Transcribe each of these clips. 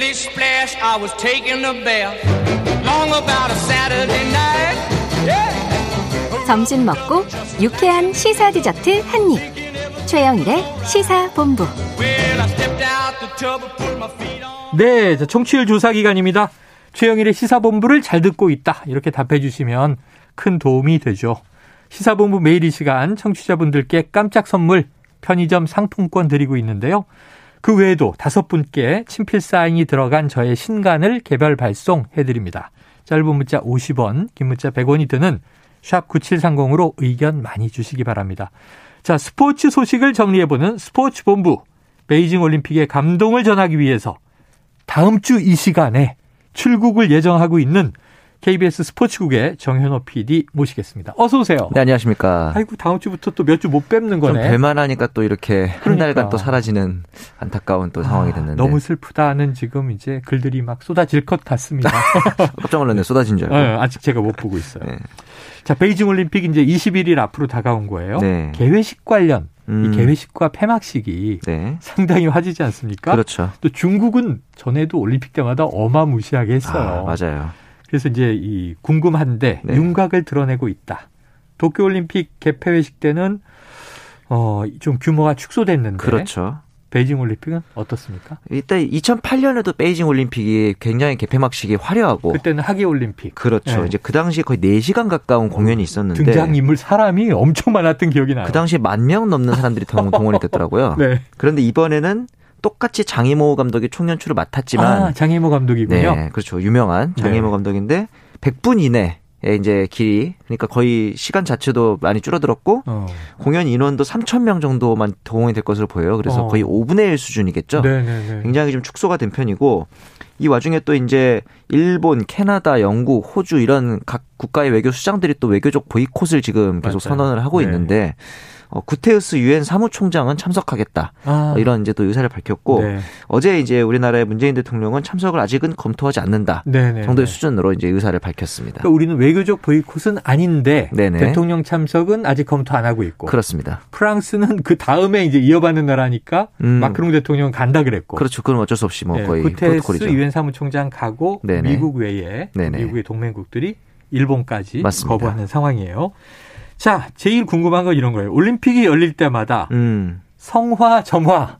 Splish splash, I was taking a bath. Long about a Saturday night. Yeah. 점심 먹고 유쾌한 시사 디저트 한 입. 최영일의 시사 본부. Well, I stepped out the tub and put my feet on. 네, 자, 청취율 조사 기간입니다. 최영일의 시사본부를 잘 듣고 있다. 이렇게 답해 주시면 큰 도움이 되죠. 시사본부 매일 이 시간 청취자분들께 깜짝 선물 편의점 상품권 드리고 있는데요. 그 외에도 다섯 분께 친필 사인이 들어간 저의 신간을 개별 발송해 드립니다. 짧은 문자 50원, 긴 문자 100원이 드는 샵 9730으로 의견 많이 주시기 바랍니다. 자, 스포츠 소식을 정리해보는 스포츠 본부. 베이징 올림픽의 감동을 전하기 위해서 다음 주 이 시간에 출국을 예정하고 있는 KBS 스포츠국의 정현호 PD 모시겠습니다. 어서 오세요. 네, 안녕하십니까. 아이고 다음 주부터 또 몇 주 못 뵙는 좀 거네. 뵐만 하니까 또 이렇게 한 그러니까. 달간 또 사라지는 안타까운 또 상황이 아, 됐는데. 너무 슬프다는 지금 이제 글들이 막 쏟아질 것 같습니다. 깜짝 놀랐네, 쏟아진 줄 어, 알고. 아직 제가 못 보고 있어요. 네. 자, 베이징 올림픽 이제 21일 앞으로 다가온 거예요. 네. 개회식 관련 음. 이 개회식과 폐막식이 네. 상당히 화지지 않습니까? 그렇죠. 또 중국은 전에도 올림픽 때마다 어마무시하게 했어요. 아, 맞아요. 그래서 이제 이 궁금한데 네. 윤곽을 드러내고 있다. 도쿄 올림픽 개폐회식 때는 어 좀 규모가 축소됐는데 그렇죠. 베이징 올림픽은 어떻습니까? 일단 2008년에도 베이징 올림픽이 굉장히 개폐막식이 화려하고 그때는 하계 올림픽 그렇죠. 네. 이제 그 당시에 거의 4시간 가까운 공연이 있었는데 등장 인물 사람이 엄청 많았던 기억이 나요. 그 당시에 만명 넘는 사람들이 동- 동원이 됐더라고요. 네. 그런데 이번에는 똑같이 장이모 감독이 총연출을 맡았지만 아, 장혜모 감독이군요. 네, 그렇죠. 유명한 장혜모 네. 감독인데 100분 이내 에 이제 길이 그러니까 거의 시간 자체도 많이 줄어들었고 어. 공연 인원도 3천 명 정도만 동원이 될 것으로 보여요. 그래서 어. 거의 5분의 1 수준이겠죠. 네네네. 굉장히 좀 축소가 된 편이고 이 와중에 또 이제 일본, 캐나다, 영국, 호주 이런 각 국가의 외교 수장들이 또 외교적 보이콧을 지금 계속 맞아요. 선언을 하고 네. 있는데 어, 구테우스 유엔 사무총장은 참석하겠다. 아, 어, 이런 이제 또 의사를 밝혔고 네. 어제 이제 우리나라의 문재인 대통령은 참석을 아직은 검토하지 않는다. 네네. 정도의 수준으로 이제 의사를 밝혔습니다. 그러니까 우리는 외교적 보이콧은 아닌데 네네. 대통령 참석은 아직 검토 안 하고 있고 그렇습니다. 프랑스는 그 다음에 이제 이어받는 나라니까 음. 마크롱 대통령 간다 그랬고 그렇죠. 그건 어쩔 수 없이 뭐 네, 거의 구테스 프로토콜이죠. 유엔 사무총장 가고 네네. 미국 외에 네네. 미국의 동맹국들이 일본까지 맞습니다. 거부하는 상황이에요. 자, 제일 궁금한 건 이런 거예요. 올림픽이 열릴 때마다 음. 성화, 점화,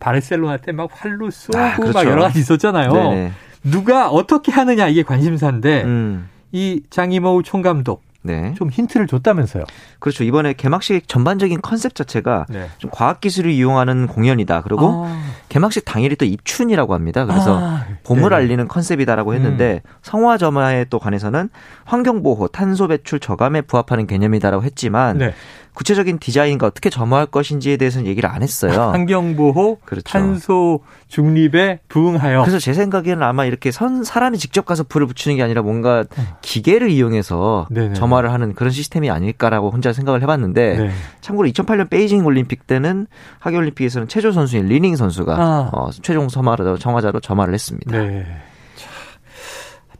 바르셀로나 때막 활로 쏘고 아, 그렇죠. 막 여러 가지 있었잖아요. 네네. 누가 어떻게 하느냐 이게 관심사인데 음. 이 장이모우 총감독 네. 좀 힌트를 줬다면서요. 그렇죠. 이번에 개막식 전반적인 컨셉 자체가 네. 좀 과학 기술을 이용하는 공연이다. 그리고 아, 개막식 당일이 또 입춘이라고 합니다. 그래서 아, 봄을 네네. 알리는 컨셉이다라고 했는데 성화점화에 또 관해서는 환경 보호, 탄소 배출 저감에 부합하는 개념이다라고 했지만 네. 구체적인 디자인과 어떻게 점화할 것인지에 대해서는 얘기를 안 했어요. 환경보호, 그렇죠. 탄소 중립에 부응하여 그래서 제 생각에는 아마 이렇게 선 사람이 직접 가서 불을 붙이는 게 아니라 뭔가 기계를 이용해서 음. 네네. 점화를 하는 그런 시스템이 아닐까라고 혼자 생각을 해봤는데 네. 참고로 2008년 베이징 올림픽 때는 하계 올림픽에서는 체조 선수인 리닝 선수가 아. 어, 최종 점화로 점화자로 점화를 했습니다. 네.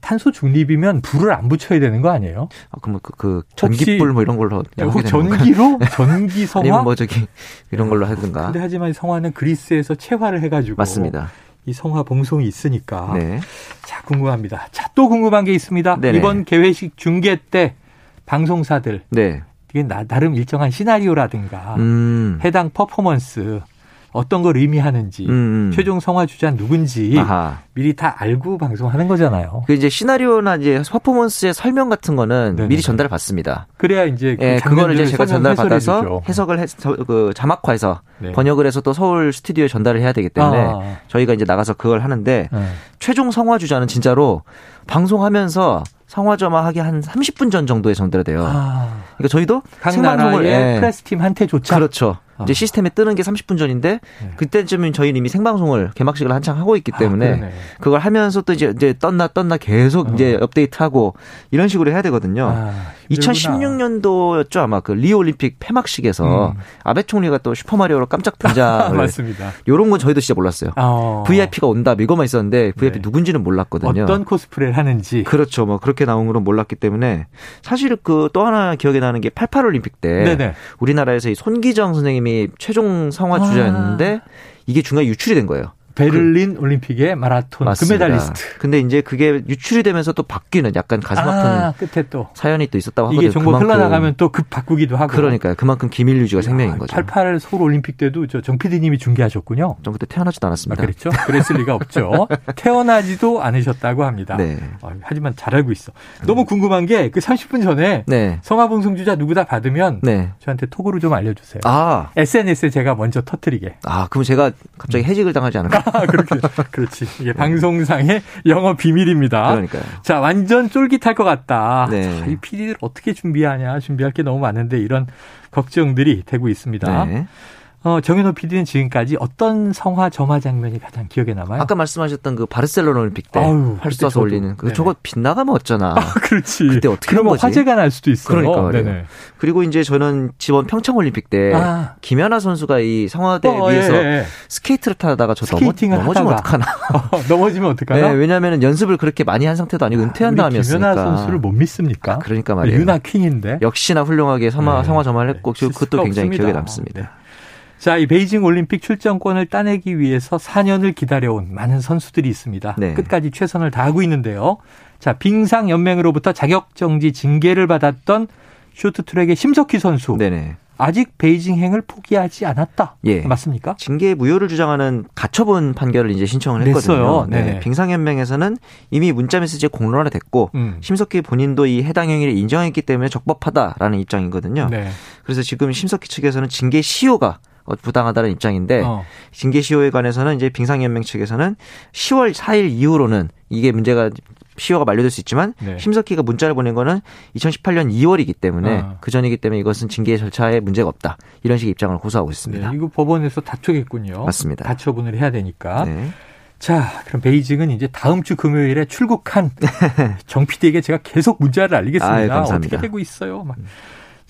자, 탄소 중립이면 불을 안 붙여야 되는 거 아니에요? 아, 그럼 그, 그 전기불 뭐 이런 걸로? 전기로 전기 성화? 아니면 뭐 저기 이런 걸로 하든가 근데 하지만 이 성화는 그리스에서 체화를 해가지고 맞습니다. 이 성화 봉송이 있으니까 네. 자 궁금합니다. 자 또 궁금한 게 있습니다. 네네. 이번 개회식 중계 때 방송사들 네. 이게 나, 나름 일정한 시나리오라든가 음. 해당 퍼포먼스 어떤 걸 의미하는지 음, 음. 최종 성화 주자 누군지 아하. 미리 다 알고 방송하는 거잖아요. 그 이제 시나리오나 이제 퍼포먼스의 설명 같은 거는 네네. 미리 전달을 받습니다. 그래야 이제 그 예, 그거를 이제 제가 전달 받아서. 해석을 해, 저- 그 자막화해서 네. 번역을 해서 또 서울 스튜디오에 전달을 해야 되기 때문에 아. 저희가 이제 나가서 그걸 하는데 네. 최종 성화 주자는 진짜로 방송하면서 성화점화하기 한 30분 전 정도에 전달이 돼요. 아, 그러니까 저희도 각 생방송을 예. 프레스팀한테조차 그렇죠. 아. 이제 시스템에 뜨는 게 30분 전인데 네. 그때쯤은 저희는 이미 생방송을 개막식을 한창 하고 있기 아, 때문에 그러네. 그걸 하면서 또 이제 이제 떴나 떴나 계속 어. 이제 업데이트하고 이런 식으로 해야 되거든요. 아, 힘들구나. 2016년도였죠 아마 그 리오 올림픽 폐막식에서 음. 아베 총리가 또 슈퍼마리오로 깜짝 등장을 맞습니다. 요런 건 저희도 진짜 몰랐어요. 어. VIP가 온다 이거만 있었는데 VIP 네. 누군지는 몰랐거든요. 어떤 코스프레를 하는지. 그렇죠. 뭐 그렇게 나온 건 몰랐기 때문에 사실 그 또 하나 기억에 나는 게 88 올림픽 때 네네. 우리나라에서 이 손기정 선생님이 최종 성화 아. 주자였는데 이게 중간에 유출이 된 거예요. 베를린 그, 올림픽의 마라톤 맞습니다. 금메달리스트. 근데 이제 그게 유출이 되면서 또 바뀌는 약간 가슴 아픈 아, 끝에 또 사연이 또 있었다고 하거든요. 이게 정보 흘러나가면 또 급 바꾸기도 하고. 그러니까요. 그만큼 기밀 유지가 생명인 거죠. 88 서울 올림픽 때도 저 정 PD님이 중계하셨군요. 전 그때 태어나지도 않았습니다. 아, 그랬죠? 그랬을 리가 없죠. 태어나지도 않으셨다고 합니다. 네. 어, 하지만 잘 알고 있어. 너무 궁금한 게 그 30분 전에 네. 성화봉송 주자 누구 다 받으면 네. 저한테 톡으로 좀 알려주세요. 아. SNS에 제가 먼저 터트리게. 아, 그럼 제가 갑자기 해직을 당하지 않을까? 아, 그렇게. 그렇지. 이게 방송상의 영어 비밀입니다. 그러니까요. 자, 완전 쫄깃할 것 같다. 네. 자, 이 PD들 어떻게 준비하냐. 준비할 게 너무 많은데 이런 걱정들이 되고 있습니다. 네. 어, 정현호 PD는 지금까지 어떤 성화 점화 장면이 가장 기억에 남아요? 아까 말씀하셨던 그 바르셀로나 올림픽 때 활 쏴서 올리는 그 저거 빗나가면 어쩌나. 아, 그렇지. 그때 어떻게 한 거지? 화재가 날 수도 있어요. 그러니까 말이에요. 그리고 이제 저는 저번 평창 올림픽 때 아. 김연아 선수가 이 성화대 어, 위에서 예, 예. 스케이트를 타다가 저 넘어, 넘어지면 어떡하나. 어, 넘어지면 어떡하나? 네, 왜냐하면 연습을 그렇게 많이 한 상태도 아니고 은퇴한 다음이었으니까. 김연아 선수를 못 믿습니까? 아, 그러니까 말이에요. 유나 queen인데. 역시나 훌륭하게 성화, 네. 성화 점화를 했고 그것도 굉장히 없습니다. 기억에 남습니다. 네. 자, 이 베이징 올림픽 출전권을 따내기 위해서 4년을 기다려온 많은 선수들이 있습니다. 네. 끝까지 최선을 다하고 있는데요. 자, 빙상 연맹으로부터 자격 정지 징계를 받았던 쇼트트랙의 심석희 선수. 네네. 아직 베이징행을 포기하지 않았다. 예. 맞습니까? 징계 무효를 주장하는 가처분 판결을 이제 신청을 했거든요. 네. 빙상연맹에서는 이미 문자 메시지에 공론화됐고 음. 심석희 본인도 이 해당 행위를 인정했기 때문에 적법하다라는 입장이거든요. 네. 그래서 지금 심석희 측에서는 징계 시효가 어, 부당하다는 입장인데 어. 징계 시효에 관해서는 이제 빙상연맹 측에서는 10월 4일 이후로는 이게 문제가 시효가 만료될 수 있지만 네. 심석희가 문자를 보낸 거는 2018년 2월이기 때문에 어. 그 전이기 때문에 이것은 징계 절차에 문제가 없다 이런 식의 입장을 고수하고 있습니다. 네, 이거 법원에서 다투겠군요. 맞습니다. 가처분을 해야 되니까. 네. 자, 그럼 베이징은 이제 다음 주 금요일에 출국한 정 PD에게 제가 계속 문자를 알리겠습니다. 아유, 어떻게 되고 있어요? 막.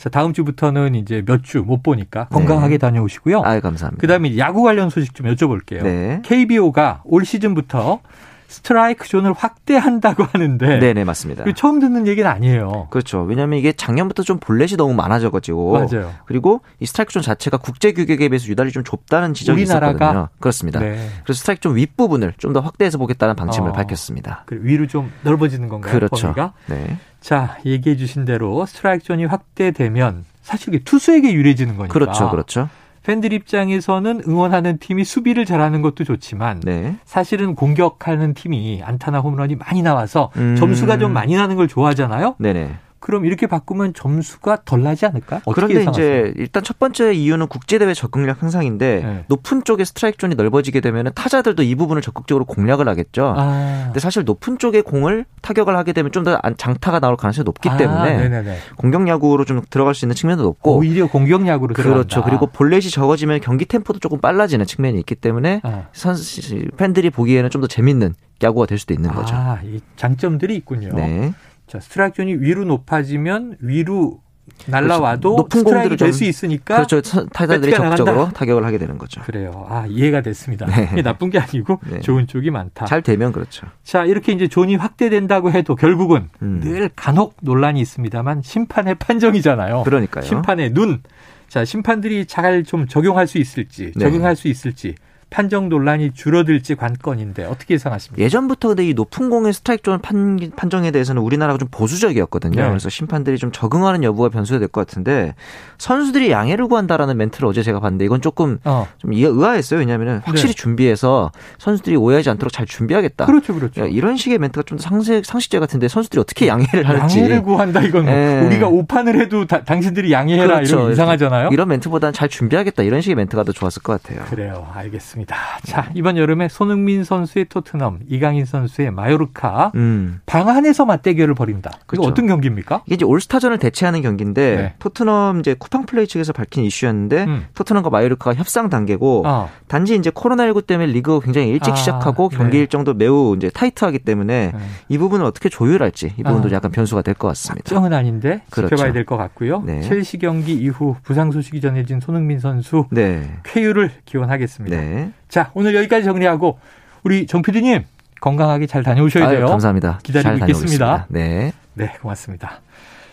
자, 다음 주부터는 이제 몇 주 못 보니까 건강하게 네. 다녀오시고요. 아, 감사합니다. 그다음에 야구 관련 소식 좀 여쭤볼게요. 네. KBO가 올 시즌부터 스트라이크 존을 확대한다고 하는데 네네 맞습니다. 처음 듣는 얘기는 아니에요. 그렇죠. 왜냐하면 이게 작년부터 좀 볼넷이 너무 많아져가지고 맞아요. 그리고 이 스트라이크 존 자체가 국제 규격에 비해서 유달리 좀 좁다는 지적이 우리나라가? 있었거든요. 그렇습니다. 네. 그래서 스트라이크 존 윗부분을 좀 더 확대해서 보겠다는 방침을 어. 밝혔습니다. 위로 좀 넓어지는 건가요? 그렇죠. 범위가? 네. 자 얘기해 주신 대로 스트라이크 존이 확대되면 사실 이게 투수에게 유리해지는 거니까. 그렇죠, 그렇죠. 팬들 입장에서는 응원하는 팀이 수비를 잘하는 것도 좋지만 네. 사실은 공격하는 팀이 안타나 홈런이 많이 나와서 음. 점수가 좀 많이 나는 걸 좋아하잖아요. 네네. 그럼 이렇게 바꾸면 점수가 덜 나지 않을까? 그런데 예상하세요? 이제 일단 첫 번째 이유는 국제대회 적응력 향상인데 네. 높은 쪽에 스트라이크 존이 넓어지게 되면 타자들도 이 부분을 적극적으로 공략을 하겠죠. 아. 근데 사실 높은 쪽에 공을 타격을 하게 되면 좀 더 장타가 나올 가능성이 높기 아, 때문에 네네네. 공격 야구로 좀 들어갈 수 있는 측면도 높고 오히려 공격 야구로 들어간다. 그렇죠. 그리고 볼넷이 적어지면 경기 템포도 조금 빨라지는 측면이 있기 때문에 아. 선수 팬들이 보기에는 좀 더 재밌는 야구가 될 수도 있는 거죠. 아, 이 장점들이 있군요. 네. 자, 스트라이크 존이 위로 높아지면 위로 날라와도 그렇죠. 높은 공들을 칠 수 있으니까 그렇죠. 타자들이 적극적으로 타격을 하게 되는 거죠. 그래요. 아 이해가 됐습니다. 네. 이게 나쁜 게 아니고 네. 좋은 쪽이 많다. 잘 되면 그렇죠. 자 이렇게 이제 존이 확대된다고 해도 결국은 음. 늘 간혹 논란이 있습니다만 심판의 판정이잖아요. 그러니까요. 심판의 눈. 자 심판들이 잘 좀 적용할 수 있을지 네. 적응할 수 있을지 판정 논란이 줄어들지 관건인데 어떻게 예상하십니까? 예전부터 근데 이 높은 공의 스트라이크 존 판, 판정에 대해서는 우리나라가 좀 보수적이었거든요. 네. 그래서 심판들이 좀 적응하는 여부가 변수가 될 것 같은데 선수들이 양해를 구한다라는 멘트를 어제 제가 봤는데 이건 조금 어. 좀 의아했어요. 왜냐하면 확실히 네. 준비해서 선수들이 오해하지 않도록 잘 준비하겠다. 그렇죠, 그렇죠. 이런 식의 멘트가 좀 상식 상식적 같은데 선수들이 어떻게 양해를 할지 양해를 구한다 이건 네. 우리가 오판을 해도 다, 당신들이 양해해라 그렇죠. 이런 이상하잖아요. 이런 멘트보다는 잘 준비하겠다 이런 식의 멘트가 더 좋았을 것 같아요. 그래요, 알겠습니다. 있습니다. 자, 이번 여름에 손흥민 선수의 토트넘, 이강인 선수의 마요르카 음. 방한해서 맞대결을 벌입니다. 그렇죠. 어떤 경기입니까? 이게 이제 올스타전을 대체하는 경기인데 네. 토트넘 이제 쿠팡 플레이 측에서 밝힌 이슈였는데 음. 토트넘과 마요르카가 협상 단계고 어. 단지 이제 코로나19 때문에 리그가 굉장히 일찍 아, 시작하고 경기 네. 일정도 매우 이제 타이트하기 때문에 네. 이 부분을 어떻게 조율할지 이 부분도 아. 약간 변수가 될 것 같습니다. 정은 아닌데 그렇죠. 지켜봐야 될 것 같고요. 네. 첼시 경기 이후 부상 소식이 전해진 손흥민 선수 네. 쾌유를 기원하겠습니다. 네. 자, 오늘 여기까지 정리하고 우리 정 PD님 건강하게 잘 다녀오셔야 돼요. 아유, 감사합니다. 기다리고 있겠습니다. 네. 네, 고맙습니다.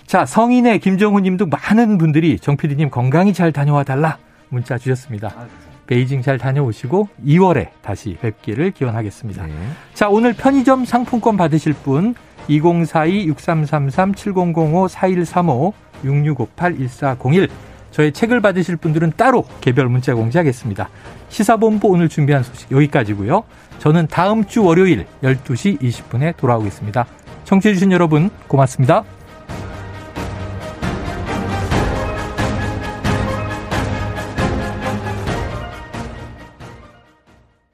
자, 성인의 김정훈 님도 많은 분들이 정 PD님 건강히 잘 다녀와 달라 문자 주셨습니다. 베이징 잘 다녀오시고 2월에 다시 뵙기를 기원하겠습니다. 네. 자, 오늘 편의점 상품권 받으실 분 2042-6333-7005-4135-6658-1401 저희 책을 받으실 분들은 따로 개별 문자 공지하겠습니다. 시사본부 오늘 준비한 소식 여기까지고요. 저는 다음 주 월요일 12시 20분에 돌아오겠습니다. 청취해주신 여러분 고맙습니다.